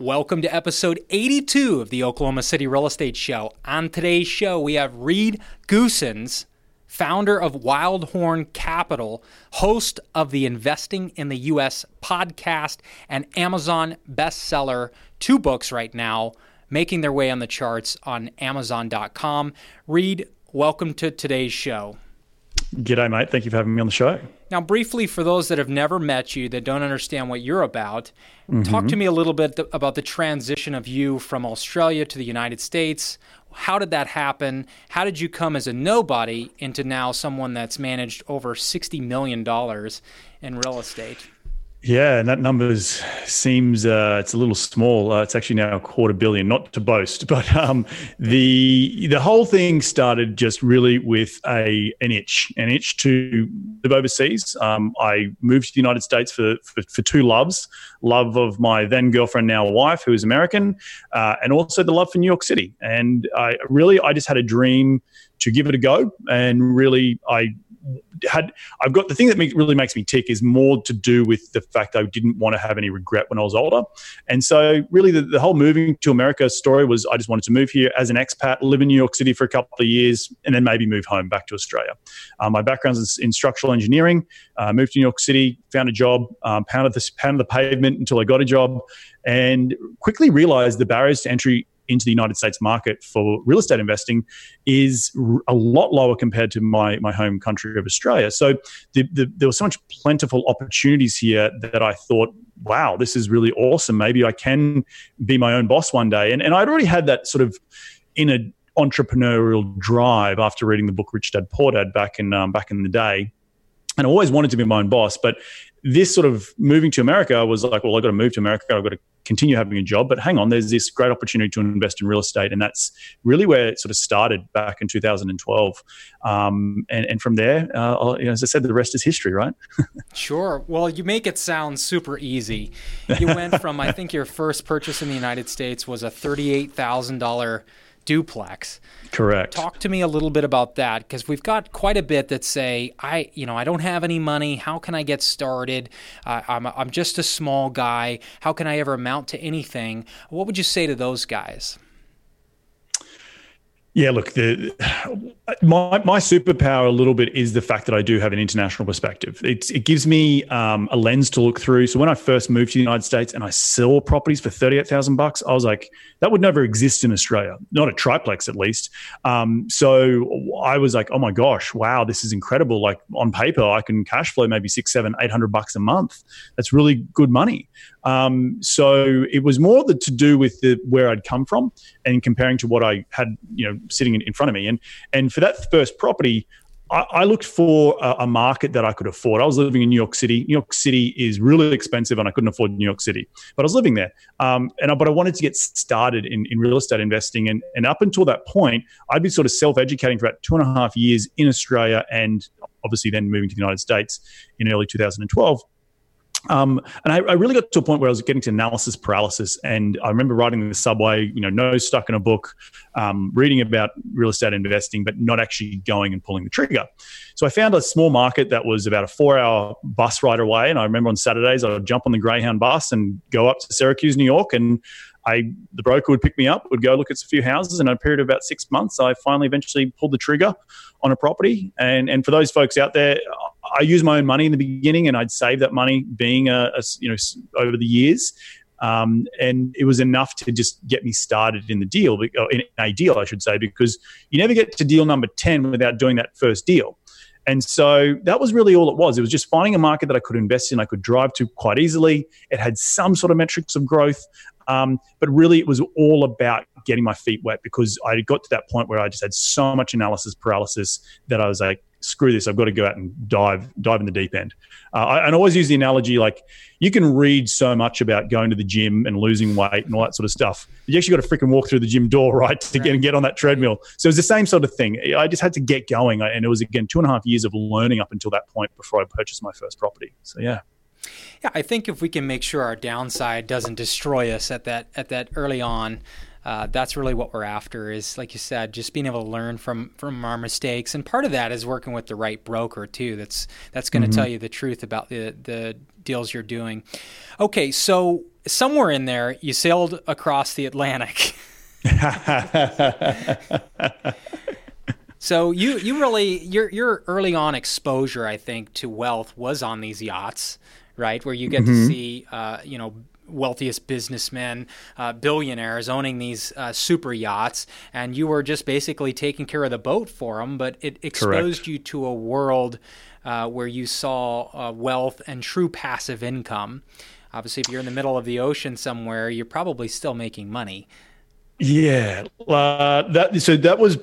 Welcome to episode 82 of the Oklahoma City Real Estate Show. On today's show, we have Reed Goossens, founder of Wildhorn Capital, host of the Investing in the U.S. podcast, and Amazon bestseller, two books right now, making their way on the charts on Amazon.com. Reed, welcome to today's show. G'day, mate. Thank you for having me on the show. Now, briefly, for those that have never met you, that don't understand what you're about, mm-hmm. talk to me a little bit th- about the transition of you from Australia to the United States. How did that happen? How did you come as a nobody into now someone that's managed over $60 million in real estate? Yeah, and that number seems uh, it's a little small. Uh, it's actually now a quarter billion. Not to boast, but um, the the whole thing started just really with a an itch, an itch to live overseas. Um, I moved to the United States for, for, for two loves: love of my then girlfriend, now wife, who is American, uh, and also the love for New York City. And I really, I just had a dream to give it a go, and really, I had I've got the thing that make, really makes me tick is more to do with the fact I didn't want to have any regret when I was older, and so really the, the whole moving to America story was I just wanted to move here as an expat, live in New York City for a couple of years, and then maybe move home back to Australia. Um, my background's in, in structural engineering. Uh, moved to New York City, found a job, um, pounded the pounded the pavement until I got a job, and quickly realized the barriers to entry into the United States market for real estate investing is a lot lower compared to my, my home country of Australia. So the, the, there were so much plentiful opportunities here that I thought, wow, this is really awesome. Maybe I can be my own boss one day. And, and I'd already had that sort of inner entrepreneurial drive after reading the book Rich Dad Poor Dad back in um, back in the day, and I always wanted to be my own boss. But this sort of moving to America was like, well, I've got to move to America. I've got to continue having a job. But hang on, there's this great opportunity to invest in real estate. And that's really where it sort of started back in 2012. Um, and, and, from there, uh, as I said, the rest is history, right? sure. Well, you make it sound super easy. You went from, I think your first purchase in the United States was a $38,000 duplex. Correct. Talk to me a little bit about that because we've got quite a bit that say, I, you know, I don't have any money. How can I get started? Uh, I'm, I'm just a small guy. How can I ever amount to anything? What would you say to those guys? Yeah, look, the, my my superpower a little bit is the fact that I do have an international perspective. It it gives me um, a lens to look through. So when I first moved to the United States and I saw properties for thirty eight thousand bucks, I was like, that would never exist in Australia, not a triplex at least. Um, so I was like, oh my gosh, wow, this is incredible. Like on paper, I can cash flow maybe six, seven, eight hundred bucks a month. That's really good money. Um, so it was more the, to do with the, where I'd come from and comparing to what I had, you know, sitting in, in front of me. And and for that first property, I, looked for a, a, market that I could afford. I was living in New York City. New York City is really expensive, and I couldn't afford New York City. But I was living there, um, and I, but I wanted to get started in, in real estate investing. And and up until that point, I'd been sort of self educating for about two and a half years in Australia, and obviously then moving to the United States in early 2012 um, and I, I, really got to a point where I was getting to analysis paralysis. And I remember riding the subway, you know, nose stuck in a book, um, reading about real estate investing, but not actually going and pulling the trigger. So I found a small market that was about a four hour bus ride away. And I remember on Saturdays, I would jump on the Greyhound bus and go up to Syracuse, New York. And I, the broker would pick me up, would go look at a few houses. And in a period of about six months, I finally eventually pulled the trigger on a property. And, and for those folks out there, I use my own money in the beginning, and I'd save that money being a, a you know over the years. Um, and it was enough to just get me started in the deal, in a deal, I should say, because you never get to deal number 10 without doing that first deal. And so that was really all it was. It was just finding a market that I could invest in, I could drive to quite easily. It had some sort of metrics of growth, um, but really it was all about getting my feet wet because I got to that point where I just had so much analysis paralysis that I was like, screw this, I've got to go out and dive dive in the deep end. Uh, I, and I always use the analogy like you can read so much about going to the gym and losing weight and all that sort of stuff. You actually got to freaking walk through the gym door, right, to right. get and get on that treadmill. So it was the same sort of thing. I just had to get going, and it was again two and a half years of learning up until that point before I purchased my first property. So yeah. Yeah, I think if we can make sure our downside doesn't destroy us at that at that early on, uh, that's really what we're after is like you said just being able to learn from from our mistakes and part of that is working with the right broker too that's that's going to mm-hmm. tell you the truth about the the deals you're doing okay so somewhere in there, you sailed across the Atlantic. so you you really your your early on exposure, I think, to wealth was on these yachts, right? Where you get mm-hmm. to see, uh, you know, wealthiest businessmen, uh, billionaires owning these uh, super yachts, and you were just basically taking care of the boat for them. But it exposed Correct. you to a world uh, where you saw uh, wealth and true passive income. Obviously, if you're in the middle of the ocean somewhere, you're probably still making money. Yeah, uh, that so that was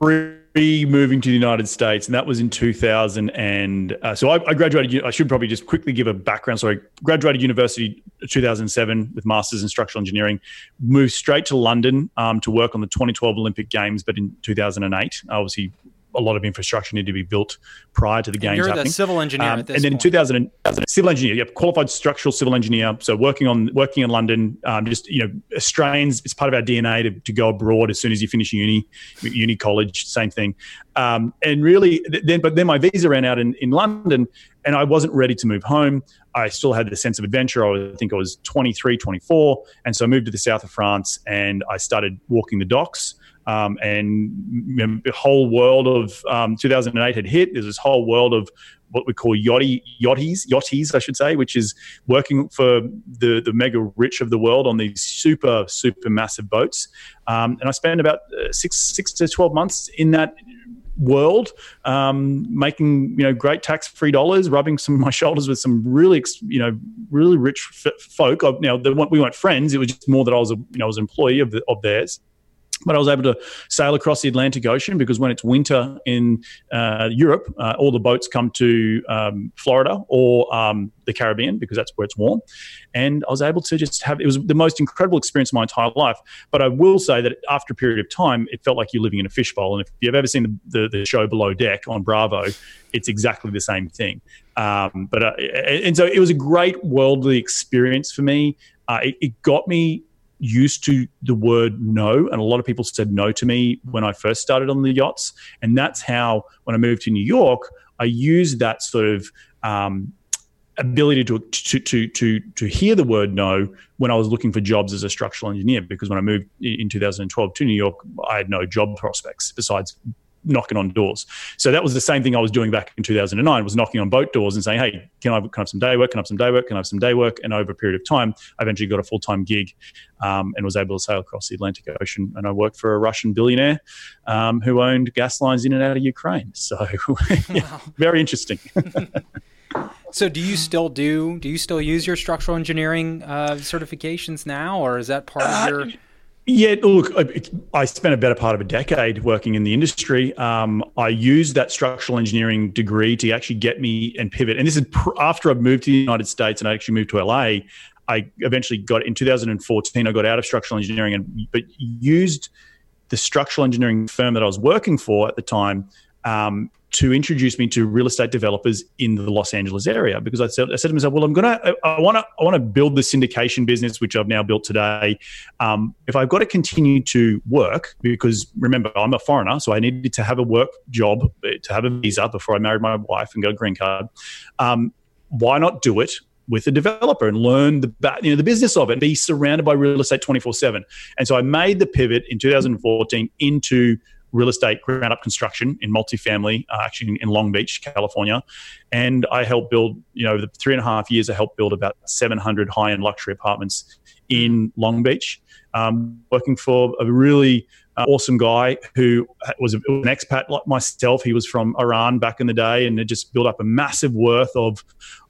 pre moving to the United States, and that was in 2000. And uh, so I, I, graduated. I should probably just quickly give a background. So I graduated university 2007 with masters in structural engineering. Moved straight to London um, to work on the 2012 Olympic Games, but in 2008, obviously a lot of infrastructure needed to be built prior to the games. You're happening. the civil engineer um, and then point. in 2000, civil engineer, yep, qualified structural civil engineer. So working on working in London, um, just you know, Australians. It's part of our DNA to, to go abroad as soon as you finish uni, uni college, same thing. Um, and really, then but then my visa ran out in in London, and I wasn't ready to move home. I still had the sense of adventure. I, was, I think I was 23, 24. And so I moved to the south of France and I started walking the docks. Um, and you know, the whole world of um, 2008 had hit. There's this whole world of what we call yachty, yachties, yachties, I should say, which is working for the, the mega rich of the world on these super, super massive boats. Um, and I spent about uh, six, six to 12 months in that world, um, making you know great tax free dollars, rubbing some of my shoulders with some really you know really rich f- folk. Now we weren't friends; it was just more that I was a you know I was an employee of the, of theirs but I was able to sail across the Atlantic Ocean because when it's winter in uh, Europe, uh, all the boats come to um, Florida or um, the Caribbean because that's where it's warm. And I was able to just have it was the most incredible experience of my entire life. But I will say that after a period of time, it felt like you're living in a fishbowl. And if you've ever seen the, the, the show Below Deck on Bravo, it's exactly the same thing. Um, but uh, and so it was a great worldly experience for me. Uh, it, it got me used to the word no, and a lot of people said no to me when I first started on the yachts. And that's how, when I moved to New York, I used that sort of um, ability to, to to to to hear the word no when I was looking for jobs as a structural engineer. Because when I moved in 2012 to New York, I had no job prospects besides knocking on doors. So that was the same thing I was doing back in 2009 was knocking on boat doors and saying, "Hey, can I, can I have some day work? Can I have some day work? Can I have some day work?" And over a period of time, I eventually got a full time gig um, and was able to sail across the Atlantic Ocean. And I worked for a Russian billionaire um, who owned gas lines in and out of Ukraine. So yeah, very interesting. So, do you still do? Do you still use your structural engineering uh, certifications now, or is that part of your? Yeah, look, I spent a better part of a decade working in the industry. Um, I used that structural engineering degree to actually get me and pivot. And this is pr- after I moved to the United States and I actually moved to LA. I eventually got in 2014. I got out of structural engineering and but used the structural engineering firm that I was working for at the time um, to introduce me to real estate developers in the Los Angeles area because I said, I said to myself, well, I'm gonna, I want to, I want to build the syndication business, which I've now built today. Um, if I've got to continue to work, because remember, I'm a foreigner, so I needed to have a work job to have a visa before I married my wife and got a green card. Um, why not do it with a developer and learn the you know the business of it, be surrounded by real estate 24 seven. And so I made the pivot in 2014 into real estate ground up construction in multifamily, uh, actually in, in, Long Beach, California. And I helped build, you know, the three and a half years, I helped build about 700 high end luxury apartments in Long Beach, um, working for a really uh, awesome guy who was an expat like myself. He was from Iran back in the day and it just built up a massive worth of,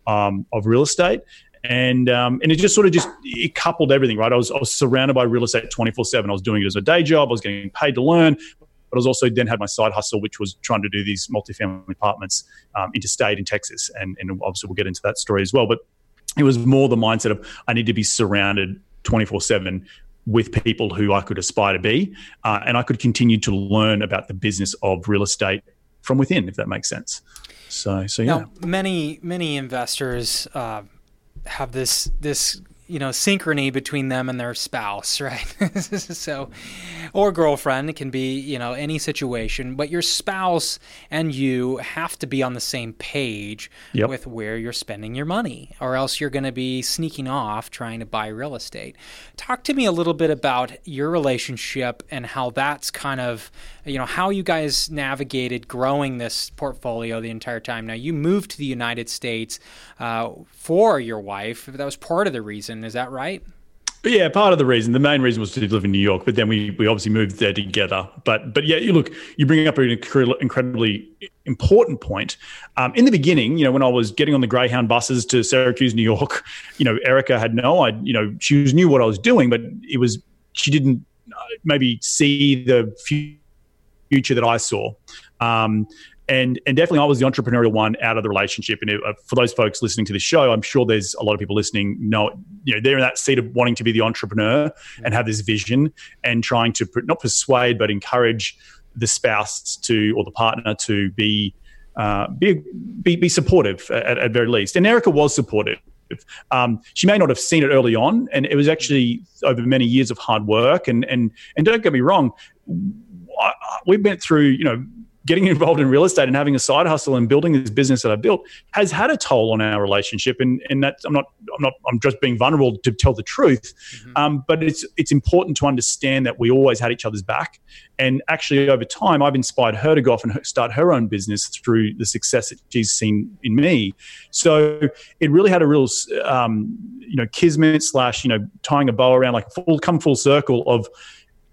um, of real estate and um, and it just sort of just it coupled everything right. I was I was surrounded by real estate twenty four seven. I was doing it as a day job. I was getting paid to learn, but I was also then had my side hustle, which was trying to do these multifamily apartments um, interstate in Texas. And, and obviously, we'll get into that story as well. But it was more the mindset of I need to be surrounded 24 7 with people who I could aspire to be. Uh, and I could continue to learn about the business of real estate from within, if that makes sense. So, so yeah. Now, many, many investors uh, have this, this you know synchrony between them and their spouse right? So or girlfriend it can be you know any situation but your spouse and you have to be on the same page yep. with where you're spending your money or else you're going to be sneaking off trying to buy real estate. Talk to me a little bit about your relationship and how that's kind of you know how you guys navigated growing this portfolio the entire time. Now you moved to the united states uh, for your wife. That was part of the reason is that right? Yeah, part of the reason, the main reason was to live in New York, but then we, we obviously moved there together. But but yeah, you look, you bring up an incredibly important point. Um, in the beginning, you know, when I was getting on the Greyhound buses to Syracuse, New York, you know, Erica had no, I you know, she was, knew what I was doing, but it was she didn't uh, maybe see the future that I saw. Um, and and definitely I was the entrepreneurial one out of the relationship. And it, uh, for those folks listening to this show, I'm sure there's a lot of people listening know you know they're in that seat of wanting to be the entrepreneur and have this vision and trying to not persuade but encourage the spouse to or the partner to be uh, be, be, be supportive at, at very least. And Erica was supportive. Um, she may not have seen it early on, and it was actually over many years of hard work. And and and don't get me wrong, I, we went through you know getting involved in real estate and having a side hustle and building this business that I built has had a toll on our relationship. And and that I'm not I'm not I'm just being vulnerable to tell the truth. Mm-hmm. Um, but it's it's important to understand that we always had each other's back. And actually, over time, I've inspired her to go off and start her own business through the success that she's seen in me. So it really had a real um, you know kismet slash you know tying a bow around like full come full circle of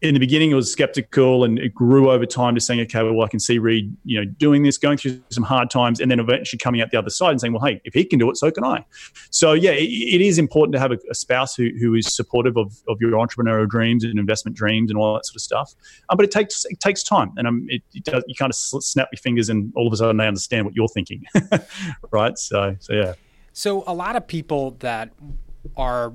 in the beginning, it was skeptical, and it grew over time to saying, "Okay, well, I can see Reed, you know, doing this, going through some hard times, and then eventually coming out the other side and saying, well, hey, if he can do it, so can I." So, yeah, it, it is important to have a, a, spouse who, who is supportive of, of your entrepreneurial dreams and investment dreams and all that sort of stuff. Um, but it takes it takes time, and um, it, it does, you kind of snap your fingers, and all of a sudden they understand what you're thinking, right? So, so yeah. So, a lot of people that are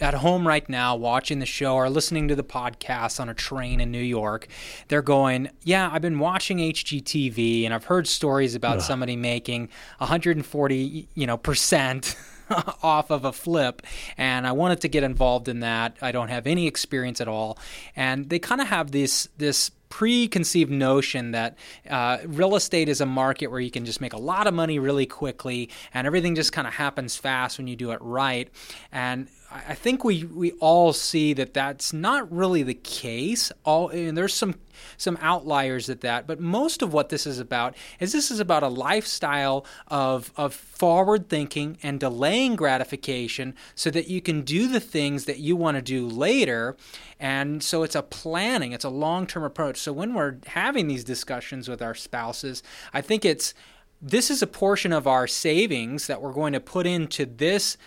at home right now watching the show or listening to the podcast on a train in New York, they're going, "Yeah, I've been watching HGTV and I've heard stories about Ugh. somebody making 140, you know, percent off of a flip and I wanted to get involved in that. I don't have any experience at all." And they kind of have this this preconceived notion that uh, real estate is a market where you can just make a lot of money really quickly and everything just kind of happens fast when you do it right. And I think we we all see that that's not really the case. All and there's some some outliers at that, but most of what this is about is this is about a lifestyle of of forward thinking and delaying gratification so that you can do the things that you want to do later. And so it's a planning, it's a long-term approach. So when we're having these discussions with our spouses, I think it's this is a portion of our savings that we're going to put into this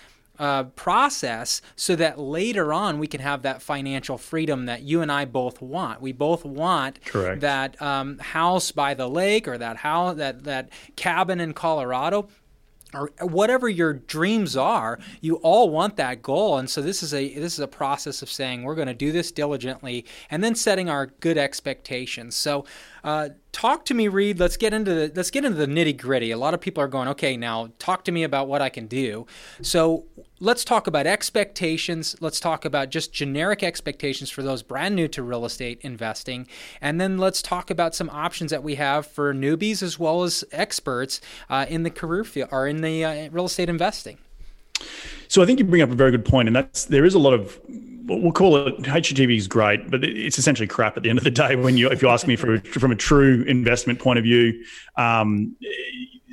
uh, process so that later on we can have that financial freedom that you and I both want. We both want Correct. that um, house by the lake or that house that that cabin in Colorado or whatever your dreams are you all want that goal and so this is a this is a process of saying we're going to do this diligently and then setting our good expectations so uh, talk to me reed. Let's get into the let's get into the nitty gritty a lot of people are going okay now talk to me about what i can do. So let's talk about expectations. Let's talk about just generic expectations for those brand new to real estate investing. And then let's talk about some options that we have for newbies as well as experts uh, in the career field or in the uh, real estate investing. So i think you bring up a very good point and that's there is a lot of we'll call it HGTV is great, but it's essentially crap at the end of the day. When you, if you ask me from a true investment point of view, um,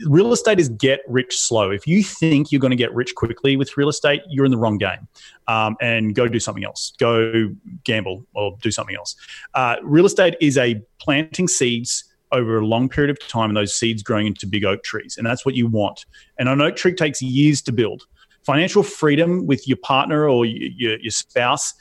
real estate is get rich slow. If you think you're going to get rich quickly with real estate, you're in the wrong game. Um, and go do something else. Go gamble or do something else. Uh, real estate is a planting seeds over a long period of time, and those seeds growing into big oak trees, and that's what you want. And an oak tree takes years to build financial freedom with your partner or your, your spouse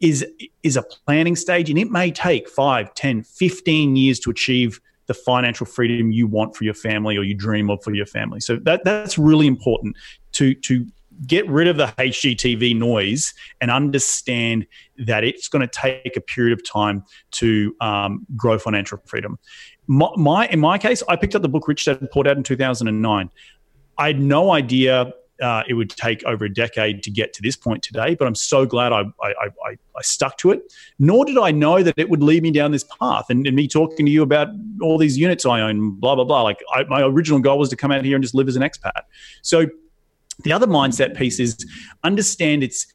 is is a planning stage and it may take 5 10 15 years to achieve the financial freedom you want for your family or you dream of for your family. So that that's really important to to get rid of the hgtv noise and understand that it's going to take a period of time to um, grow financial freedom. My, my, in my case i picked up the book rich dad poor dad in 2009 i had no idea uh, it would take over a decade to get to this point today, but I'm so glad I, I, I, I, stuck to it. Nor did I know that it would lead me down this path. And, and me talking to you about all these units I own, blah, blah, blah. Like I, my original goal was to come out here and just live as an expat. So the other mindset piece is understand it's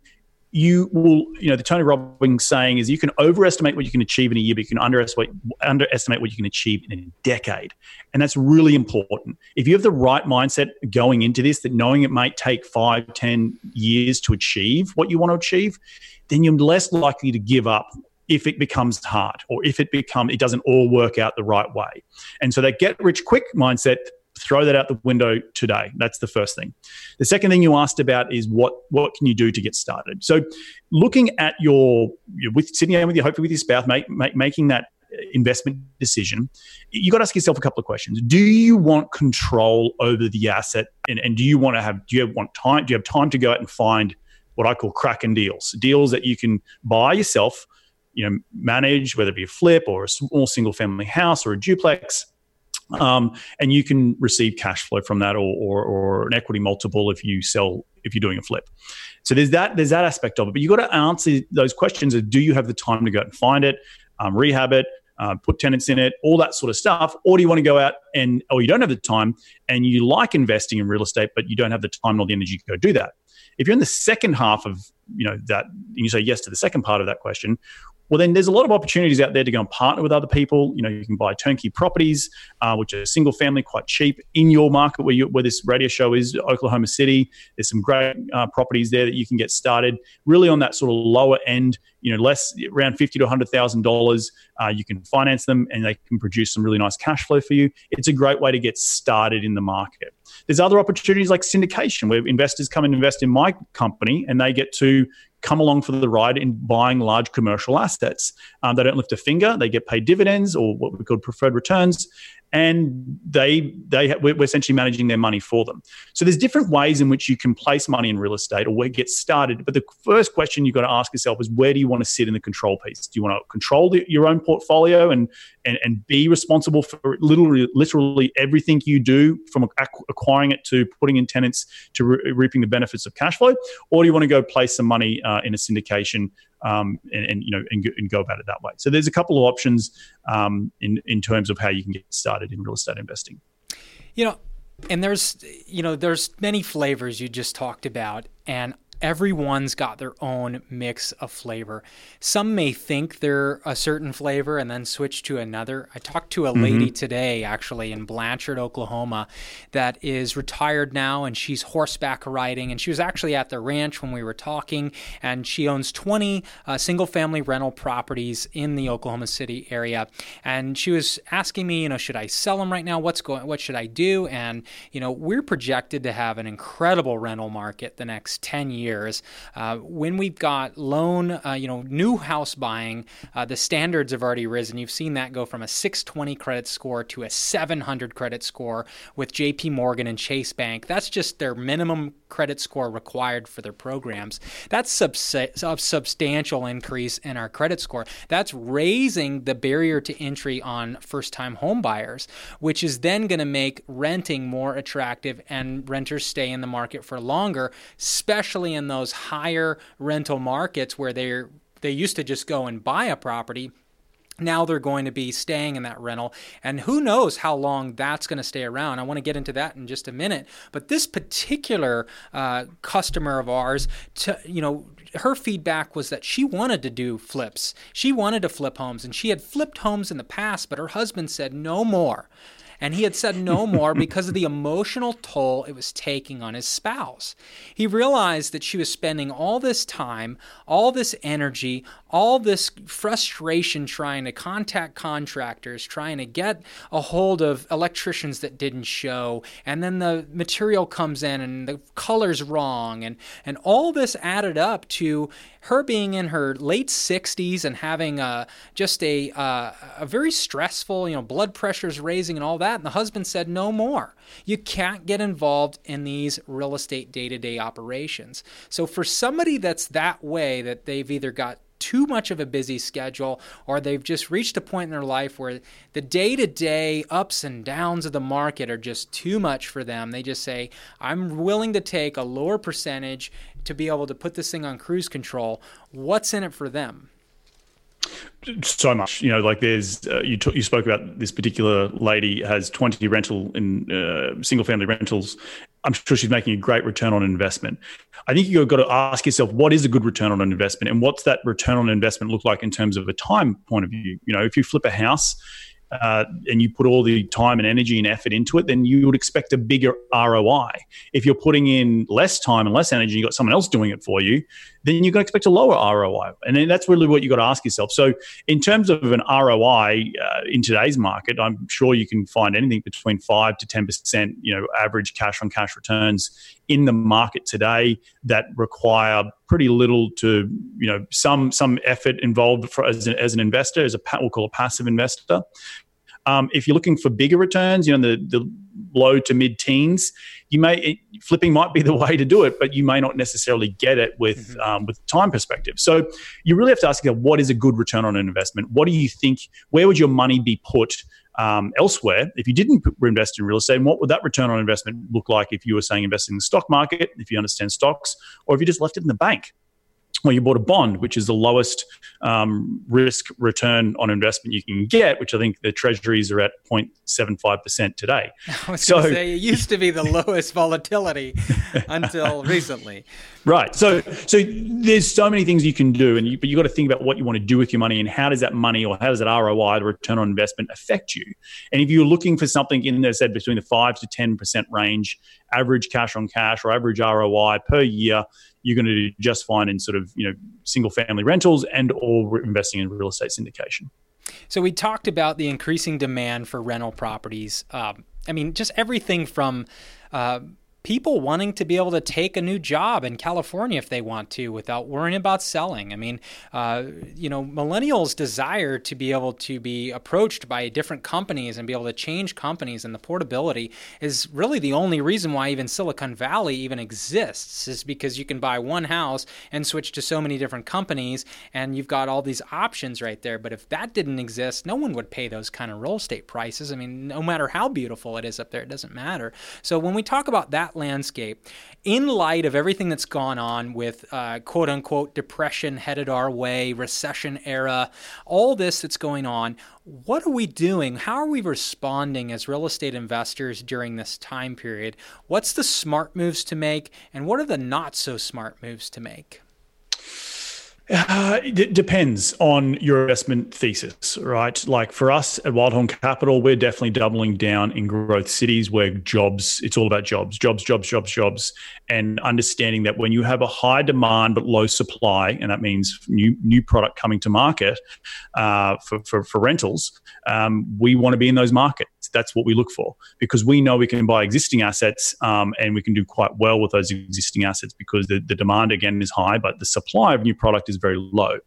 you will, you know, the Tony Robbins saying is you can overestimate what you can achieve in a year, but you can underestimate underestimate what you can achieve in a decade, and that's really important. If you have the right mindset going into this, that knowing it might take five, ten years to achieve what you want to achieve, then you're less likely to give up if it becomes hard or if it become it doesn't all work out the right way. And so that get rich quick mindset throw that out the window today. That's the first thing. The second thing you asked about is what what can you do to get started. So, looking at your with sitting down with your hopefully with your spouse, make, make, making that uh, investment decision, you got to ask yourself a couple of questions. Do you want control over the asset, and, and do you want to have do you want time? Do you have time to go out and find what I call cracking deals, deals that you can buy yourself, you know, manage whether it be a flip or a small single family house or a duplex um, and you can receive cash flow from that or, or, or, an equity multiple if you sell if you're doing a flip. So there's that there's that aspect of it. But you've got to answer those questions of do you have the time to go out and find it um, rehab it uh, put tenants in it all that sort of stuff? Or do you want to go out and or you don't have the time and you like investing in real estate but you don't have the time nor the energy to go do that? If you're in the second half of you know that and you say yes to the second part of that question well, then there's a lot of opportunities out there to go and partner with other people. You know, you can buy turnkey properties, uh, which are single family, quite cheap in your market where, you, where this radio show is, Oklahoma City. There's some great uh, properties there that you can get started really on that sort of lower end you know less around fifty to hundred thousand uh, dollars. You can finance them, and they can produce some really nice cash flow for you. It's a great way to get started in the market. There's other opportunities like syndication, where investors come and invest in my company, and they get to come along for the ride in buying large commercial assets. Um, they don't lift a finger; they get paid dividends or what we call preferred returns, and they they we're essentially managing their money for them. So there's different ways in which you can place money in real estate or where get started. But the first question you've got to ask yourself is where do you want to sit in the control piece? Do you want to control the, your own portfolio and, and and be responsible for literally literally everything you do from acquiring it to putting in tenants to re- reaping the benefits of cash flow, or do you want to go place some money uh, in a syndication um, and, and, you know and, and, go about it that way. So there's a couple of options um, in in terms of how you can get started in real estate investing. You know, and there's you know there's many flavors you just talked about, and everyone's got their own mix of flavor. Some may think they're a certain flavor and then switch to another. I talked to a mm-hmm. lady today, actually, in Blanchard, Oklahoma, that is retired now and she's horseback riding. And she was actually at the ranch when we were talking. And she owns 20 uh, single family rental properties in the Oklahoma City area. And she was asking me, you know, should I sell them right now? What's going, what should I do? And, you know, we're projected to have an incredible rental market the next 10 years years. Uh, when we've got loan, uh, you know, new house buying, uh, the standards have already risen. You've seen that go from a 620 credit score to a 700 credit score with JP Morgan and Chase Bank. That's just their minimum credit score required for their programs. That's subs- a substantial increase in our credit score. That's raising the barrier to entry on first time home buyers, which is then going to make renting more attractive and renters stay in the market for longer, especially in those higher rental markets where they're they used to just go and buy a property. Now they're going to be staying in that rental. And who knows how long that's going to stay around. I want to get into that in just a minute. But this particular uh, customer of ours to, you know her feedback was that she wanted to do flips. She wanted to flip homes and she had flipped homes in the past but her husband said no more and he had said no more because of the emotional toll it was taking on his spouse. He realized that she was spending all this time, all this energy, all this frustration trying to contact contractors, trying to get a hold of electricians that didn't show, and then the material comes in and the color's wrong, and, and all this added up to her being in her late 60s and having a, just a, uh, a very stressful, you know, blood pressure's raising and all that. And the husband said, no more. You can't get involved in these real estate day to day operations. So for somebody that's that way, that they've either got too much of a busy schedule or they've just reached a point in their life where the day to day ups and downs of the market are just too much for them. They just say, I'm willing to take a lower percentage to be able to put this thing on cruise control. What's in it for them? so much you know like there's uh, you t- you spoke about this particular lady has 20 rental in uh, single family rentals i'm sure she's making a great return on investment. I think you've got to ask yourself what is a good return on an investment and what's that return on investment look like in terms of a time point of view? You know if you flip a house uh, and you put all the time and energy and effort into it, then you would expect a bigger ROI. If you're putting in less time and less energy, you got someone else doing it for you, then you're going to expect a lower ROI. And then that's really what you got to ask yourself. So, in terms of an ROI uh, in today's market, I'm sure you can find anything between five to ten percent, you know, average cash on cash returns in the market today that require pretty little to, you know, some some effort involved for, as, an, as an investor, as a we'll call a passive investor. Um, if you're looking for bigger returns, you know, the, the low to mid teens, you may flipping might be the way to do it, but you may not necessarily get it with mm-hmm. um, with time perspective. So you really have to ask yourself, what is a good return on an investment? What do you think? Where would your money be put? Um, elsewhere, if you didn't invest in real estate, and what would that return on investment look like if you were saying investing in the stock market, if you understand stocks, or if you just left it in the bank? Well, you bought a bond, which is the lowest um, risk return on investment you can get, which I think the treasuries are at 0.75% today. I was so, say it used to be the lowest volatility until recently. Right. So, so there's so many things you can do, and you, but you've got to think about what you want to do with your money and how does that money or how does that ROI, the return on investment, affect you? And if you're looking for something in there, said between the five to 10% range, average cash on cash or average ROI per year, you're going to do just fine in sort of you know single family rentals and or investing in real estate syndication. So we talked about the increasing demand for rental properties. Um, I mean, just everything from uh, people wanting to be able to take a new job in California if they want to without worrying about selling. I mean, uh, you know, millennials desire to be able to be approached by different companies and be able to change companies, and the portability is really the only reason why even Silicon Valley even exists, is because you can buy one house and switch to so many different companies, and you've got all these options right there. But if that didn't exist, no one would pay those kind of real estate prices. I mean, no matter how beautiful it is up there, it doesn't matter. So when we talk about that landscape, in light of everything that's gone on with uh, quote unquote depression headed our way, recession era, all this that's going on, what are we doing? How are we responding as real estate investors during this time period? What's the smart moves to make, and what are the not so smart moves to make? Uh, it depends on your investment thesis, right? Like for us at Wildhorn Capital, we're definitely doubling down in growth cities where jobs, it's all about jobs, jobs, jobs, jobs, jobs, and understanding that when you have a high demand but low supply, and that means new new product coming to market uh, for, for, for rentals, um, we want to be in those markets that's what we look for because we know we can buy existing assets um, and we can do quite well with those existing assets because the, the demand again is high, but the supply of new product is very low.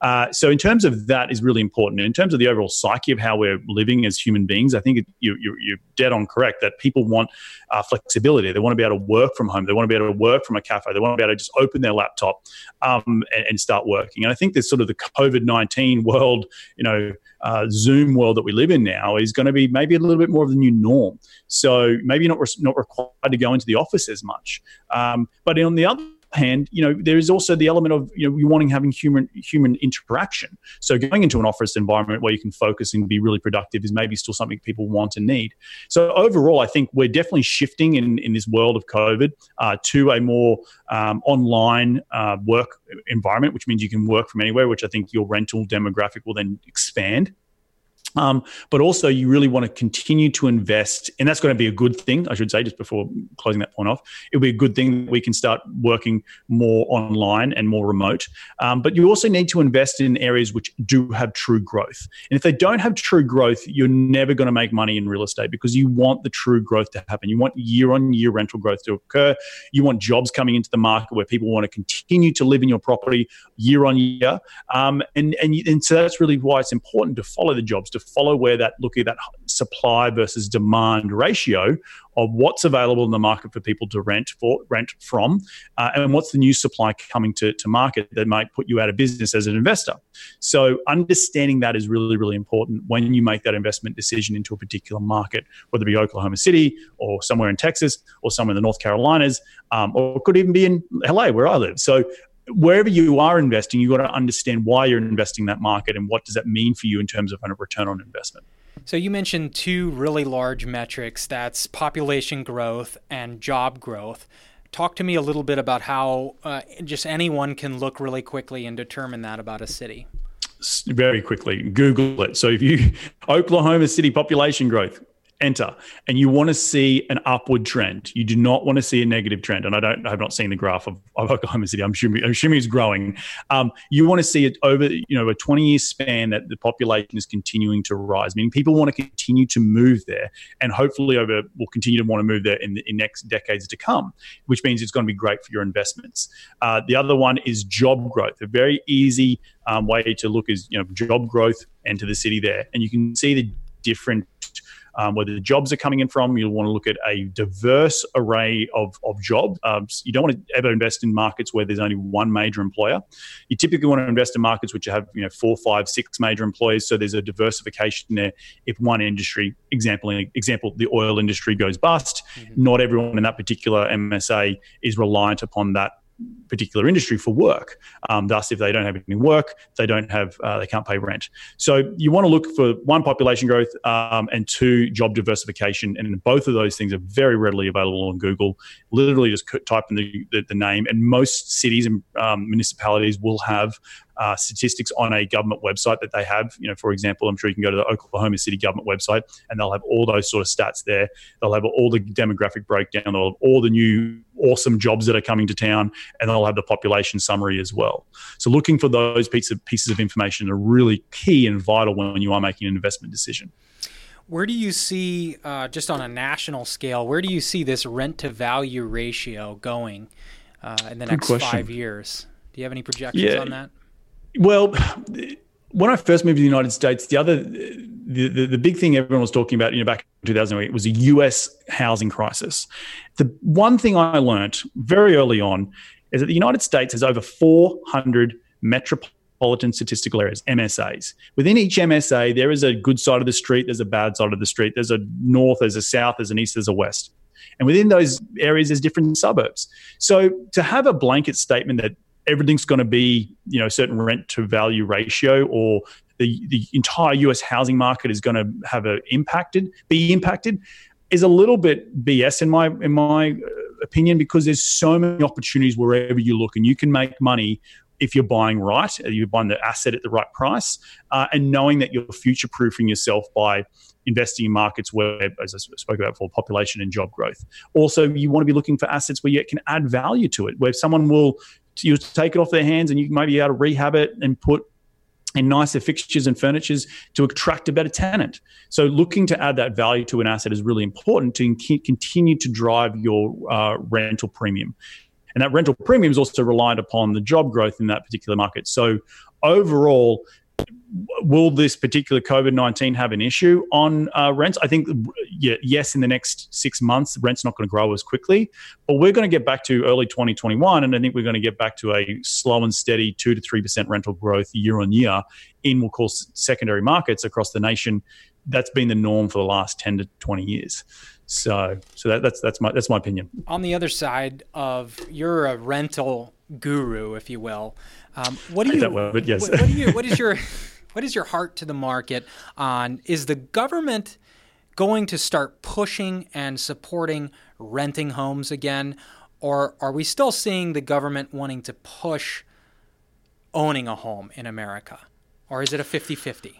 Uh, so in terms of that is really important. In terms of the overall psyche of how we're living as human beings, I think you, you're dead on correct that people want uh, flexibility. They want to be able to work from home. They want to be able to work from a cafe. They want to be able to just open their laptop um, and, and, start working. And I think this sort of the COVID nineteen world, you know, uh, Zoom world that we live in now is going to be maybe a little bit more of the new norm. So maybe not re- not required to go into the office as much. Um, but on the other hand, you know, there is also the element of you know you wanting having human human interaction. So going into an office environment where you can focus and be really productive is maybe still something people want and need. So overall, I think we're definitely shifting in in this world of COVID uh, to a more um, online uh, work environment, which means you can work from anywhere. Which I think your rental demographic will then expand. Um, but also, you really want to continue to invest, and that's going to be a good thing, I should say, just before closing that point off. It'll be a good thing that we can start working more online and more remote. Um, but you also need to invest in areas which do have true growth. And if they don't have true growth, you're never going to make money in real estate because you want the true growth to happen. You want year on year rental growth to occur. You want jobs coming into the market where people want to continue to live in your property year on year. Um, and, and, and so that's really why it's important to follow the jobs, to follow where that look at that supply versus demand ratio of what's available in the market for people to rent for rent from, uh, and what's the new supply coming to, to market that might put you out of business as an investor. So understanding that is really really important when you make that investment decision into a particular market, whether it be Oklahoma City or somewhere in Texas or somewhere in the North Carolinas, um, or it could even be in LA where I live. So wherever you are investing, you've got to understand why you're investing that market and what does that mean for you in terms of a return on investment. So you mentioned two really large metrics that's population growth and job growth. Talk to me a little bit about how uh, just anyone can look really quickly and determine that about a city. Very quickly, Google it. So if you Oklahoma City population growth, enter and you want to see an upward trend. You do not want to see a negative trend and i don't i have not seen the graph of, of oklahoma city. I'm assuming, I'm assuming it's growing. Um, you want to see it over you know a 20 year span that the population is continuing to rise meaning people want to continue to move there and hopefully over will continue to want to move there in the in next decades to come which means it's going to be great for your investments. Uh, the other one is job growth. A very easy um, way to look is you know job growth enter the city there and you can see the different um, where the jobs are coming in from. You'll want to look at a diverse array of, of jobs. Um, you don't want to ever invest in markets where there's only one major employer. You typically want to invest in markets which have you know four, five, six major employers. So there's a diversification there. If one industry, example, example, the oil industry goes bust, mm-hmm. not everyone in that particular MSA is reliant upon that particular industry for work. Um, thus, if they don't have any work, they don't have, uh, they can't pay rent. So you want to look for one population growth um, and two job diversification, and both of those things are very readily available on Google. Literally, just type in the, the, the name, and most cities and um, municipalities will have uh, statistics on a government website that they have. You know, for example, I'm sure you can go to the Oklahoma City government website and they'll have all those sort of stats there. They'll have all the demographic breakdown, they'll have all the new awesome jobs that are coming to town, and they'll have the population summary as well. So looking for those pieces of, pieces of information are really key and vital when you are making an investment decision. Where do you see, uh, just on a national scale, where do you see this rent to value ratio going uh, in the Good next question. five years? Do you have any projections yeah. on that? Well, when I first moved to the United States, the other the, the, the, big thing everyone was talking about, you know, back in 2008 was a US housing crisis. The one thing I learned very early on is that the United States has over 400 metropolitan statistical areas, MSAs. Within each MSA, there is a good side of the street, there's a bad side of the street, there's a north, there's a south, there's an east, there's a west. And within those areas, there's different suburbs. So to have a blanket statement that everything's going to be you know a certain rent to value ratio or the, the entire US housing market is going to have a impacted be impacted is a little bit BS in my in my uh, opinion because there's so many opportunities wherever you look and you can make money if you're buying right, you're buying the asset at the right price, uh, and knowing that you're future proofing yourself by investing in markets where, as I spoke about before, population and job growth. Also, you want to be looking for assets where you can add value to it, where someone will you take it off their hands and you might be able to rehab it and put in nicer fixtures and furnitures to attract a better tenant. So, looking to add that value to an asset is really important to continue to drive your uh, rental premium. And that rental premium is also reliant upon the job growth in that particular market. So, overall, will this particular COVID 19 have an issue on uh, rents? I think, yeah, yes, in the next six months, rent's not going to grow as quickly, but we're going to get back to early 2021. And I think we're going to get back to a slow and steady 2 to 3% rental growth year on year in, we'll call secondary markets across the nation. That's been the norm for the last 10 to 20 years. So, so that, that's that's my that's my opinion. On the other side of you're a rental guru, if you will. Um, what do you? Well, but yes. what, what, you, what is your what is your heart to the market on? Is the government going to start pushing and supporting renting homes again, or are we still seeing the government wanting to push owning a home in America, or is it a 50-50?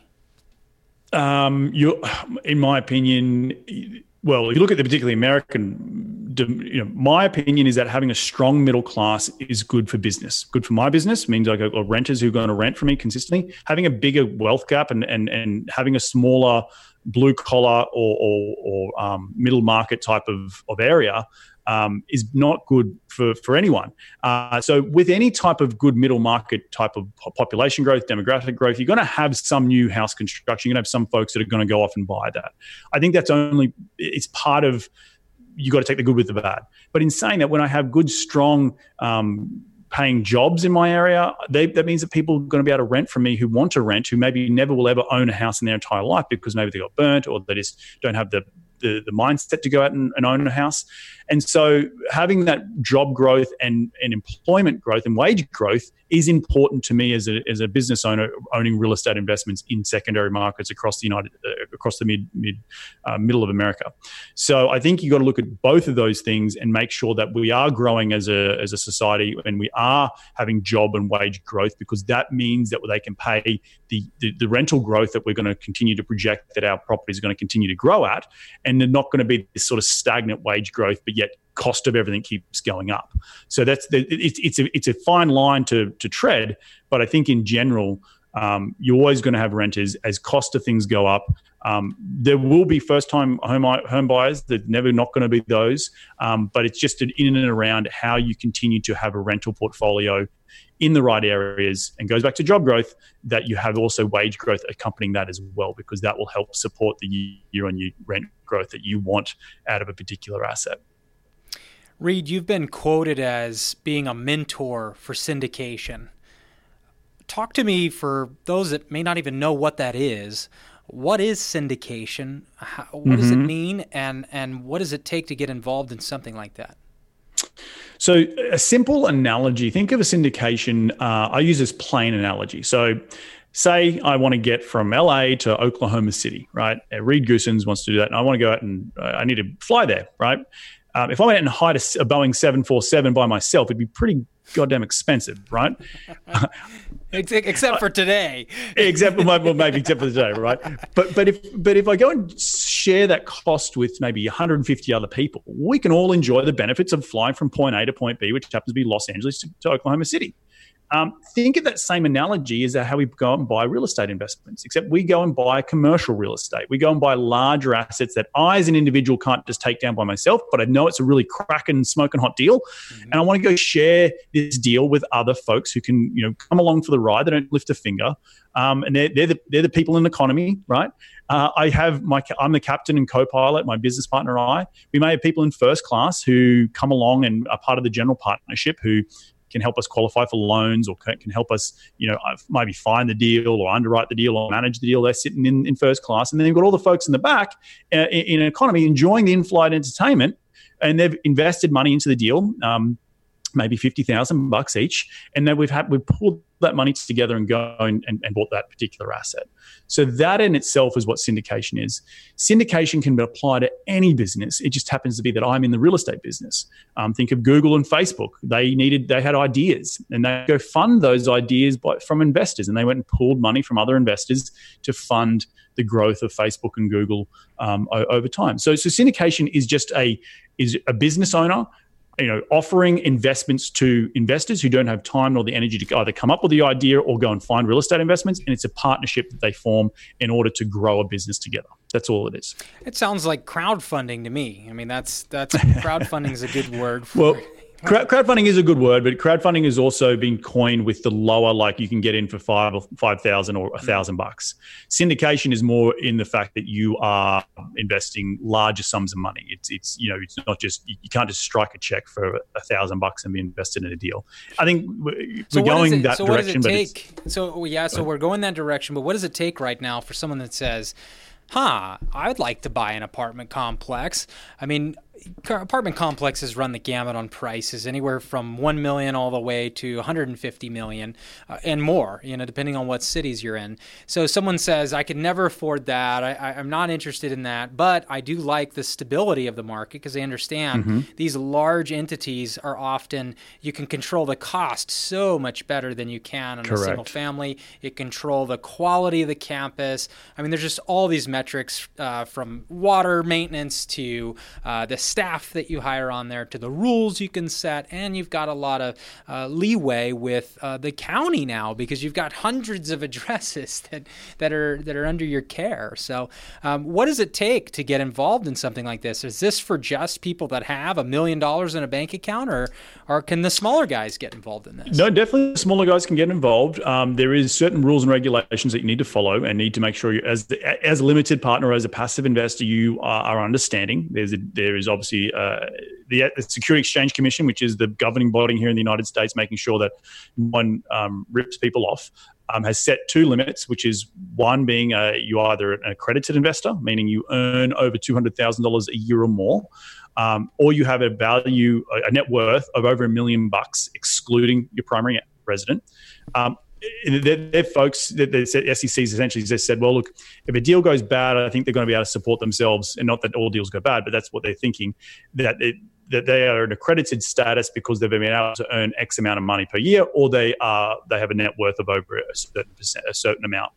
Um, you, in my opinion, well, if you look at the particularly American you know, my opinion is that having a strong middle class is good for business. Good for my business means got renters who are going to rent for me consistently. Having a bigger wealth gap and and and having a smaller blue collar or or, or um, middle market type of of area um, is not good for, for anyone. Uh, so, with any type of good middle market type of population growth, demographic growth, you're going to have some new house construction. You're going to have some folks that are going to go off and buy that. I think that's only, it's part of, you got to take the good with the bad. But in saying that, when I have good, strong, um, paying jobs in my area, they, that means that people are going to be able to rent from me who want to rent, who maybe never will ever own a house in their entire life because maybe they got burnt or they just don't have the the, the mindset to go out and, and, own a house. And so having that job growth and, and employment growth and wage growth is important to me as a, as a business owner owning real estate investments in secondary markets across the United uh, across the mid mid uh, middle of America. So I think you've got to look at both of those things and make sure that we are growing as a as a society and we are having job and wage growth because that means that they can pay the the, the rental growth that we're going to continue to project that our property is going to continue to grow at and they're not going to be this sort of stagnant wage growth but yet cost of everything keeps going up. So that's the, it's it's a it's a fine line to to tread, but I think in general. Um, you're always going to have renters as cost of things go up. Um, there will be first time home, home buyers. They're never not going to be those. Um, but it's just an in and around how you continue to have a rental portfolio in the right areas and goes back to job growth that you have also wage growth accompanying that as well because that will help support the year on year rent growth that you want out of a particular asset. Reed, you've been quoted as being a mentor for syndication. Talk to me for those that may not even know what that is. What is syndication? How, what mm-hmm. does it mm-hmm. mean, and and what does it take to get involved in something like that? So, a simple analogy. Think of a syndication. Uh, I use this plain analogy. So, say I want to get from LA to Oklahoma City, right? Reed Goossens wants to do that, and I want to go out and uh, I need to fly there, right? Um, if I went out and hired a, a, Boeing 747 by myself, it'd be pretty goddamn expensive, right? except for today. except well, maybe except for today, right? But but if but if I go and share that cost with maybe 150 other people, we can all enjoy the benefits of flying from point A to point B, which happens to be Los Angeles to, to Oklahoma City. Um, think of that same analogy as how we go and buy real estate investments, except we go and buy commercial real estate. We go and buy larger assets that I, as an individual, can't just take down by myself, but I know it's a really cracking, smoking hot deal. Mm-hmm. And I want to go share this deal with other folks who can, you know, come along for the ride. They don't lift a finger. Um, and they're, they're, the, they're the people in the economy, right? Uh, I have my, I'm the captain and co-pilot, my business partner and I. We may have people in first class who come along and are part of the general partnership who can help us qualify for loans or can help us, you know, maybe find the deal or underwrite the deal or manage the deal. They're sitting in, in first class. And then you've got all the folks in the back uh, in, an economy enjoying the in flight entertainment and they've invested money into the deal. Um, maybe 50,000 bucks each. And then we've had, we've pulled that money together and go and, and, and, bought that particular asset. So that in itself is what syndication is. Syndication can be applied to any business. It just happens to be that I'm in the real estate business. Um, think of Google and Facebook. They needed, they had ideas and they go fund those ideas by, from investors. And they went and pulled money from other investors to fund the growth of Facebook and Google um, over time. So, so syndication is just a, is a business owner you know, offering investments to investors who don't have time nor the energy to either come up with the idea or go and find real estate investments. And it's a partnership that they form in order to grow a business together. That's all it is. It sounds like crowdfunding to me. I mean, that's that's crowdfunding is a good word. For, well, crowdfunding is a good word, but crowdfunding has also been coined with the lower, like you can get in for five or five thousand or a thousand bucks. Syndication is more in the fact that you are investing larger sums of money. It's it's you know it's not just you can't just strike a check for a thousand bucks and be invested in a deal. I think we're so going it, that so direction. What does it take? so yeah, so we're going that direction. But what does it take right now for someone that says? huh, I'd like to buy an apartment complex. I mean, apartment complexes run the gamut on prices anywhere from 1 million all the way to 150 million uh, and more you know depending on what cities you're in. So someone says i could never afford that. I, am not interested in that. But i do like the stability of the market because they understand mm-hmm. these large entities are often you can control the cost so much better than you can on Correct. a single family. You control the quality of the campus. I mean there's just all these metrics uh, from water maintenance to uh, the staff that you hire on there to the rules you can set, and you've got a lot of uh, leeway with uh, the county now because you've got hundreds of addresses that that are that are under your care. So, um, what does it take to get involved in something like this? Is this for just people that have a million dollars in a bank account, or or can the smaller guys get involved in this? No, definitely the smaller guys can get involved. Um, there is certain rules and regulations that you need to follow and need to make sure you, as as a limited partner, as a passive investor, you are, are understanding. There's a, there is uh, the, the Security Exchange Commission, which is the governing body here in the United States, making sure that one um, rips people off. Um, has set two limits, which is one being uh, you either an accredited investor, meaning you earn over two hundred thousand dollars a year or more, um, or you have a value, a net worth of over a million bucks, excluding your primary resident. Um, they're, folks that the SEC essentially just said, well, look, if a deal goes bad, I think they're going to be able to support themselves, and not that all deals go bad, but that's what they're thinking that it, that they are an accredited status because they've been able to earn X amount of money per year, or they are they have a net worth of over a certain percent, a certain amount.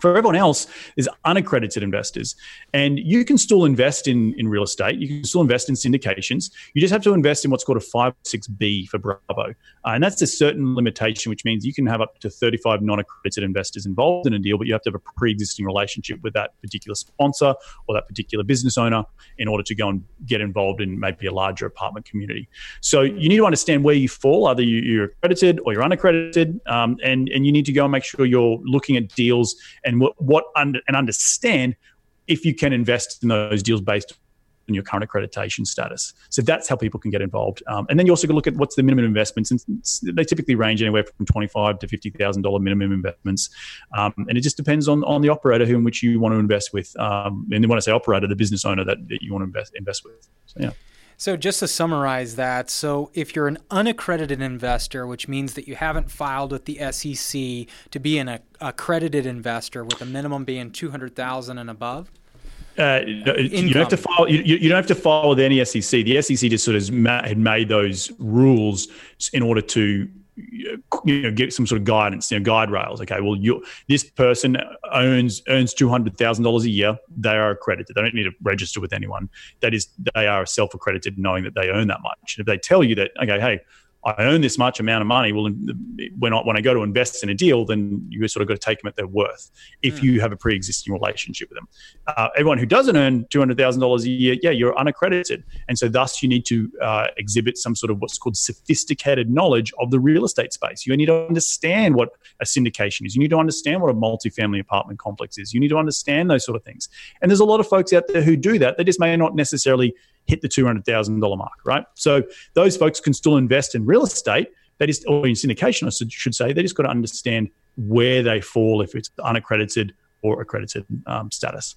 For everyone else, is unaccredited investors. And you can still invest in, in real estate. You can still invest in syndications. You just have to invest in what's called a 506B for Bravo. Uh, and that's a certain limitation, which means you can have up to 35 non accredited investors involved in a deal, but you have to have a pre existing relationship with that particular sponsor or that particular business owner in order to go and get involved in maybe a larger apartment community. So you need to understand where you fall. Either you're accredited or you're unaccredited. Um, and, and you need to go and make sure you're looking at deals and what, what under, and understand if you can invest in those deals based on your current accreditation status. So that's how people can get involved. Um, and then you also can look at what's the minimum investments, and they typically range anywhere from twenty-five to fifty thousand dollar minimum investments. Um, and it just depends on on the operator who in which you want to invest with. Um, and when I say operator, the business owner that, that you want to invest invest with. So yeah. So, just to summarize that, so if you're an unaccredited investor, which means that you haven't filed with the SEC to be an accredited investor, with a minimum being two hundred thousand and above. Uh, you don't have to file. You, you, don't have to file with any SEC. The SEC just sort of had made those rules in order to you know get some sort of guidance you know guide rails. Okay well you this person owns earns $200000 a year. They are accredited. They don't need to register with anyone. That is they are self-accredited knowing that they earn that much. And if they tell you that okay hey I earn this much amount of money. Well, when I, when I go to invest in a deal, then you sort of got to take them at their worth if mm. you have a pre existing relationship with them. Uh, everyone who doesn't earn $200,000 a year, yeah, you're unaccredited. And so, thus, you need to uh, exhibit some sort of what's called sophisticated knowledge of the real estate space. You need to understand what a syndication is. You need to understand what a multifamily apartment complex is. You need to understand those sort of things. And there's a lot of folks out there who do that. They just may not necessarily hit the $200,000 mark, right? So those folks can still invest in real estate. that is, or in syndication, I should say, they just got to understand where they fall if it's unaccredited or accredited um, status.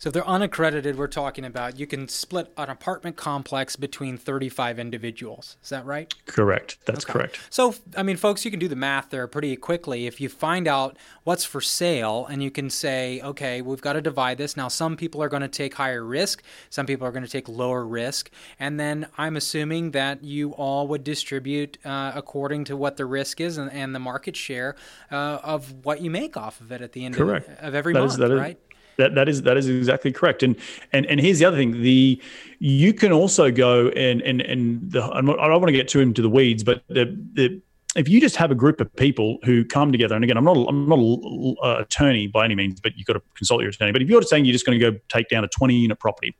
So if they're unaccredited, we're talking about you can split an apartment complex between 35 individuals. Is that right? Correct. That's okay. correct. So, I mean, folks, you can do the math there pretty quickly. If you find out what's for sale and you can say, okay, we've got to divide this. Now, some people are going to take higher risk, some people are going to take lower risk. And then I'm assuming that you all would distribute uh, according to what the risk is and, and the market share uh, of what you make off of it at the end of, of, every that month, is, right? Is, that, that is that is exactly correct. And and and here's the other thing: the you can also go and and and the, I don't want to get too into the weeds, but the the if you just have a group of people who come together, and again, I'm not I'm not an attorney by any means, but you've got to consult your attorney. But if you're saying you're just going to go take down a 20 unit property,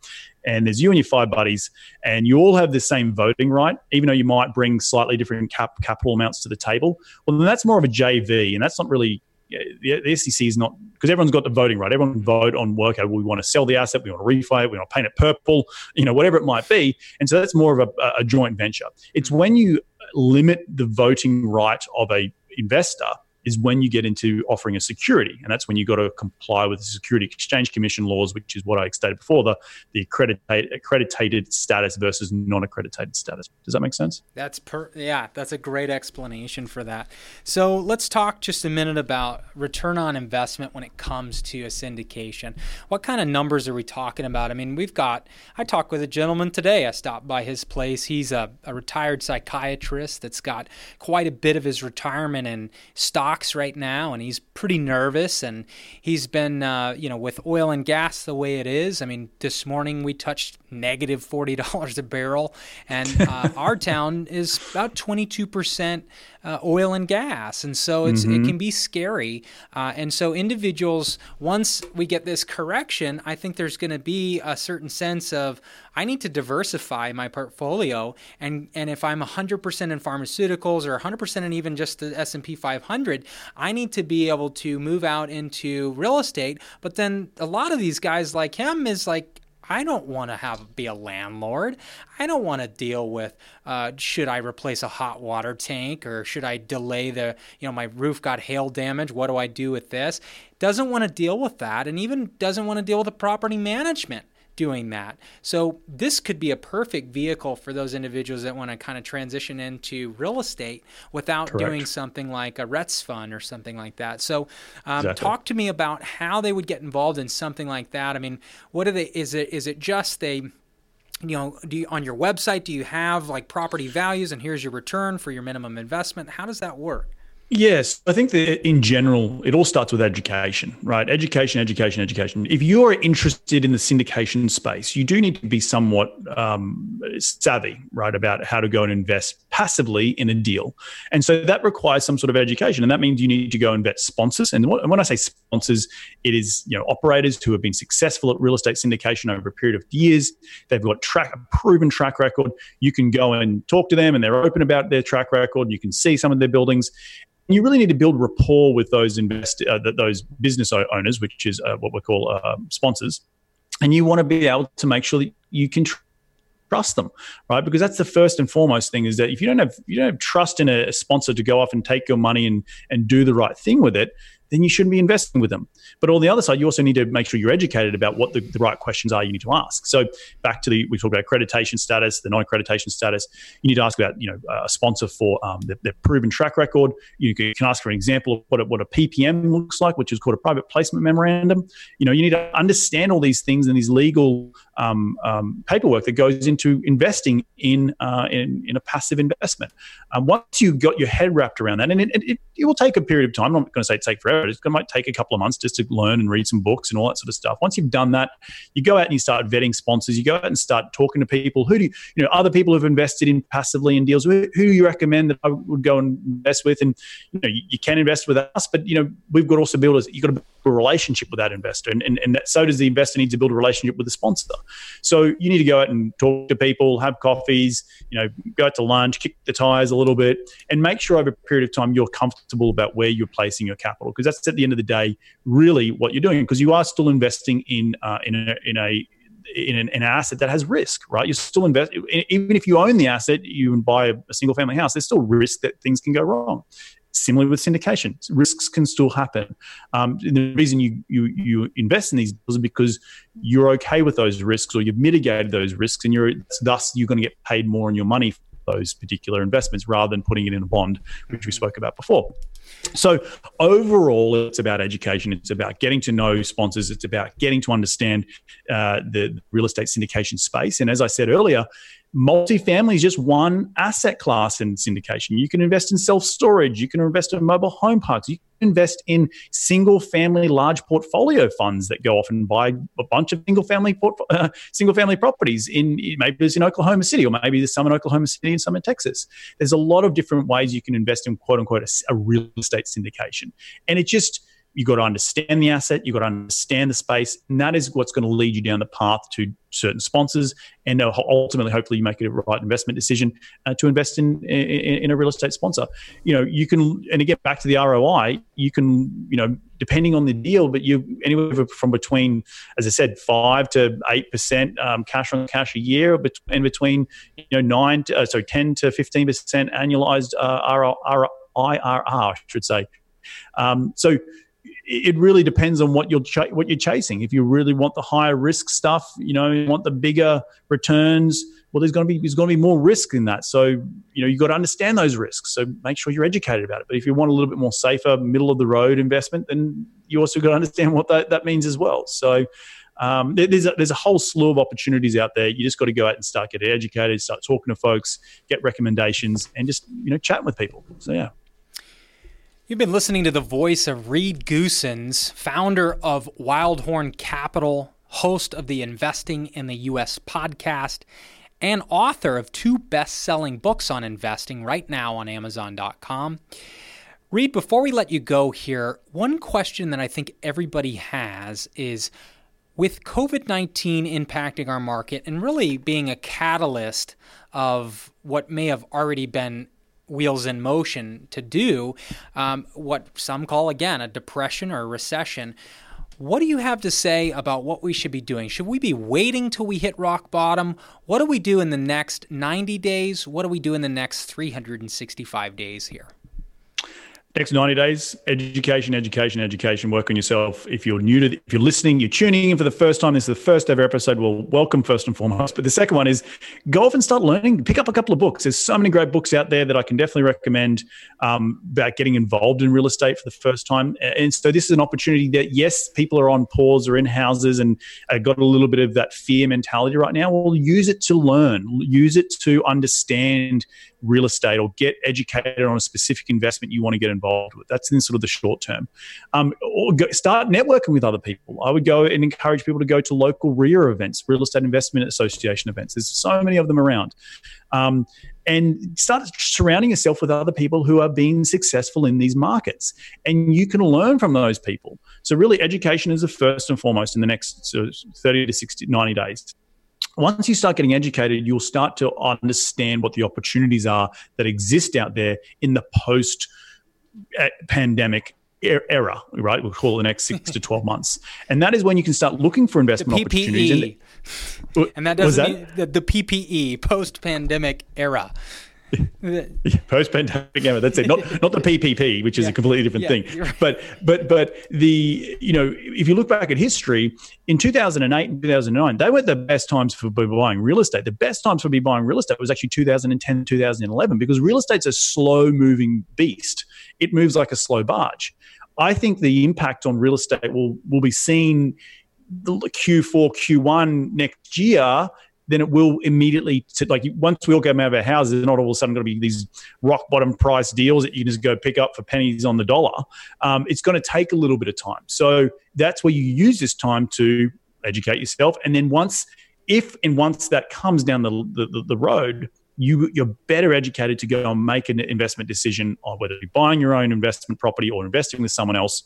and there's you and your five buddies, and you all have the same voting right, even though you might bring slightly different cap, capital amounts to the table, well, then that's more of a JV, and that's not really the, the SEC is not because everyone's got the voting right. Everyone can vote on work. Okay, we want to sell the asset, we want to refi it, we want to paint it purple, you know, whatever it might be. And so that's more of a, a joint venture. It's mm-hmm. when you limit the voting right of a investor is when you get into offering a security, and that's when you have got to comply with the Security Exchange Commission laws, which is what I stated before the the accredited accredited status versus non-accredited status. Does that make sense? That's per yeah, that's a great explanation for that. So let's talk just a minute about return on investment when it comes to a syndication. What kind of numbers are we talking about? I mean, we've got. I talked with a gentleman today. I stopped by his place. He's a, a retired psychiatrist that's got quite a bit of his retirement in stock stocks right now, and he's pretty nervous. And he's been, uh, you know, with oil and gas the way it is. I mean, this morning we touched negative forty dollars a barrel, and uh, our town is about twenty two percent uh, oil and gas, and so it's mm-hmm. it can be scary. Uh, and so individuals, once we get this correction, I think there's going to be a certain sense of I need to diversify my portfolio, and and if I'm 100% in pharmaceuticals or 100% in even just the S&P 500, I need to be able to move out into real estate. But then a lot of these guys like him is like I don't want to have be a landlord. I don't want to deal with uh, should I replace a hot water tank or should I delay the you know my roof got hail damage. What do I do with this? Doesn't want to deal with that, and even doesn't want to deal with the property management doing that. So this could be a perfect vehicle for those individuals that want to kind of transition into real estate without Correct. doing something like a REITs fund or something like that. So um, exactly. talk to me about how they would get involved in something like that. I mean, what are they? Is it is it just they? you know do you, on your website do you have like property values and here's your return for your minimum investment how does that work Yes, I think that in general, it all starts with education, right? Education, education, education. If you're interested in the syndication space, you do need to be somewhat um, savvy, right, about how to go and invest passively in a deal. And so that requires some sort of education. And that means you need to go and vet sponsors. And when I say sponsors, it is, you know, operators who have been successful at real estate syndication over a period of years. They've got track, a proven track record. You can go and talk to them and they're open about their track record. You can see some of their buildings you really need to build rapport with those invest uh, those business owners, which is uh, what we call uh, sponsors, and you want to be able to make sure that you can tr- trust them, right? Because that's the first and foremost thing is that if you don't have you don't have trust in a sponsor to go off and take your money and and do the right thing with it, then you shouldn't be investing with them. But on the other side, you also need to make sure you're educated about what the, the right questions are you need to ask. So back to the, we talked about accreditation status, the non-accreditation status. You need to ask about, you know, a sponsor for um, their, their, proven track record. You can, ask for an example of what a, what a PPM looks like, which is called a private placement memorandum. You know, you need to understand all these things and these legal um, um, paperwork that goes into investing in, uh, in, in a passive investment. Um, once you've got your head wrapped around that, and it, it, it will take a period of time. I'm not going to say it take forever. It might take a couple of months just to learn and read some books and all that sort of stuff. Once you've done that, you go out and you start vetting sponsors. You go out and start talking to people. Who do you, you know, other people who've invested in passively in deals? Who, who do you recommend that I would go and invest with? And you know, you, you can invest with us, but you know, we've got also builders. you've got to a relationship with that investor, and and, and that, so does the investor need to build a relationship with the sponsor. So you need to go out and talk to people, have coffees, you know, go out to lunch, kick the tires a little bit, and make sure over a period of time you're comfortable about where you're placing your capital because that's at the end of the day really what you're doing because you are still investing in uh, in a, in a in an, an, asset that has risk, right? You're still invest even if you own the asset, you buy a, a single family house. There's still risk that things can go wrong. Similarly with syndication, risks can still happen. Um, the reason you, you you invest in these deals is because you're okay with those risks, or you've mitigated those risks, and you're thus you're going to get paid more on your money for those particular investments rather than putting it in a bond, which we spoke about before. So overall, it's about education. It's about getting to know sponsors. It's about getting to understand uh, the real estate syndication space. And as I said earlier, multifamily is just one asset class in syndication. You can invest in self storage. You can invest in mobile home parks. You can invest in single family large portfolio funds that go off and buy a bunch of single family port- uh, single family properties in maybe there's in Oklahoma City or maybe there's some in Oklahoma City and some in Texas. There's a lot of different ways you can invest in quote unquote a, a real estate syndication, and it just You've got to understand the asset, you've got to understand the space, and that is what's going to lead you down the path to certain sponsors, and ultimately, hopefully, you make a right investment decision uh, to invest in, in, in a real estate sponsor. You know, you can, and get back to the ROI, you can, you know, depending on the deal, but you anywhere from between, as I said, five to eight percent um, cash on cash a year, and between you know nine, to, uh, sorry, ten to fifteen percent annualized uh, IRR, I should say. Um, so it really depends on what you're ch- what you're chasing. If you really want the higher risk stuff, you know, you want the bigger returns. Well, there's going to be there's going to be more risk in that. So you know you've got to understand those risks. So make sure you're educated about it. But if you want a little bit more safer, middle of the road investment, then you also got to understand what that, that means as well. So um, there's a, there's a whole slew of opportunities out there. You just got to go out and start getting educated, start talking to folks, get recommendations, and just you know chat with people. So yeah. You've been listening to the voice of Reed Goossens, founder of Wildhorn Capital, host of the Investing in the US podcast, and author of two best selling books on investing right now on Amazon.com. Reed, before we let you go here, one question that I think everybody has is with COVID 19 impacting our market and really being a catalyst of what may have already been wheels in motion to do, um, what some call again a depression or a recession. What do you have to say about what we should be doing? Should we be waiting till we hit rock bottom? What do we do in the next 90 days? What do we do in the next 365 days here? Next 90 days, education, education, education, work on yourself. If you're new to, if you're listening, you're tuning in for the first time, this is the first ever episode. Well, welcome first and foremost. But the second one is go off and start learning. Pick up a couple of books. There's so many great books out there that I can definitely recommend um, about getting involved in real estate for the first time. And so this is an opportunity that, yes, people are on pause or in houses and uh, got a little bit of that fear mentality right now. Well, use it to learn, use it to understand real estate or get educated on a specific investment you want to get involved with. That's in sort of the short term. Um, or go, start networking with other people. I would go and encourage people to go to local REIA events, Real Estate Investment Association events. There's so many of them around. Um, and start surrounding yourself with other people who are being successful in these markets. And you can learn from those people. So, really, education is the first and foremost in the next 30 to 60, 90 days once you start getting educated, you'll start to understand what the opportunities are that exist out there in the post uh, pandemic era, right? We'll call it the next six to 12 months. And that is when you can start looking for investment opportunities. And, and that doesn't that? mean the, the PPE, post pandemic era. Post pandemic era. That's it. Not not the PPP, which is yeah. a completely different yeah, thing. Right. But but but the you know if you look back at history in 2008 and 2009, they weren't the best times for buying real estate. The best times for me buying real estate was actually 2010 2011 because real estate's a slow moving beast. It moves like a slow barge. I think the impact on real estate will will be seen the Q4 Q1 next year then it will immediately to, like once we all get out of our houses, it's not all of a sudden going to be these rock bottom price deals that you can just go pick up for pennies on the dollar. Um, it's going to take a little bit of time. So that's where you use this time to educate yourself, and then once if and once that comes down the the, the road, you you're better educated to go and make an investment decision on whether you're buying your own investment property or investing with someone else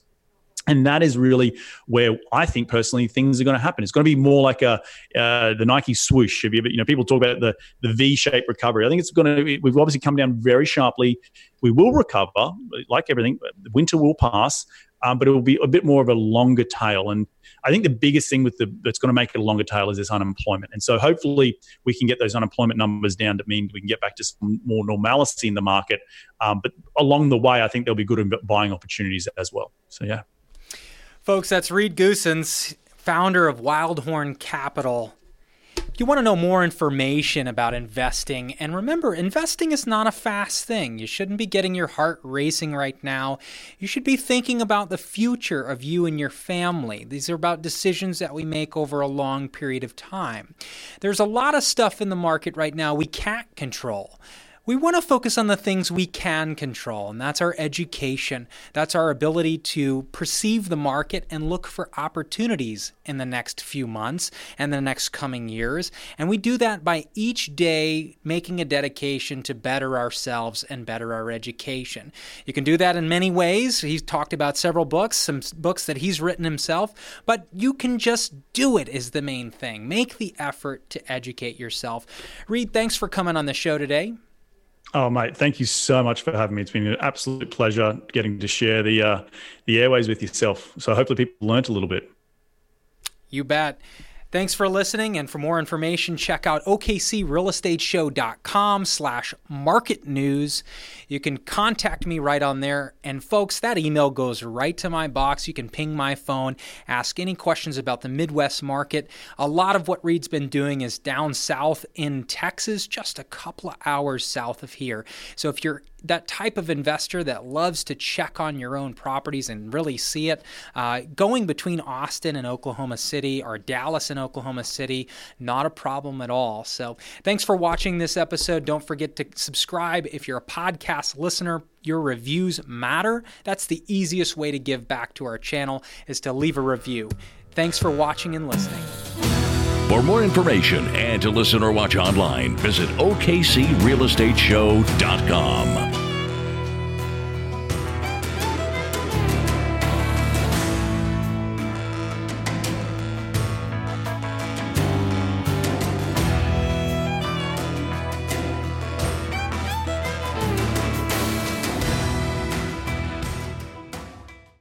and that is really where I think personally things are going to happen. It's going to be more like a uh, the Nike swoosh. Have you, you know, people talk about the the V-shaped recovery. I think it's going to. Be, We've obviously come down very sharply. We will recover, like everything. Winter will pass, um, but it will be a bit more of a longer tail. And I think the biggest thing with the that's going to make it a longer tail is this unemployment. And so hopefully we can get those unemployment numbers down to mean we can get back to some more normalcy in the market. Um, but along the way, I think there'll be good buying opportunities as well. So yeah. Folks, that's Reed Goossens, founder of Wildhorn Capital. If you want to know more information about investing, and remember, investing is not a fast thing. You shouldn't be getting your heart racing right now. You should be thinking about the future of you and your family. These are about decisions that we make over a long period of time. There's a lot of stuff in the market right now we can't control we want to focus on the things we can control, and that's our education. That's our ability to perceive the market and look for opportunities in the next few months and the next coming years. And we do that by each day making a dedication to better ourselves and better our education. You can do that in many ways. He's talked about several books, some books that he's written himself, but you can just do it, is the main thing. Make the effort to educate yourself. Reed, thanks for coming on the show today. Oh, mate, thank you so much for having me. It's been an absolute pleasure getting to share the uh, the airways with yourself. So hopefully people learnt a little bit. You bet. Thanks for listening, and for more information, check out okcrealestateshow.com slash market news. You can contact me right on there. And folks, that email goes right to my box. You can ping my phone, ask any questions about the Midwest market. A lot of what Reed's been doing is down south in Texas, just a couple of hours south of here. So if you're that type of investor that loves to check on your own properties and really see it, uh, going between Austin and Oklahoma City or Dallas and Oklahoma City, not a problem at all. So thanks for watching this episode. Don't forget to subscribe if you're a podcast listener. Your reviews matter. That's the easiest way to give back to our channel is to leave a review. Thanks for watching and listening. For more information and to listen or watch online, visit OKCRealEstateShow.com.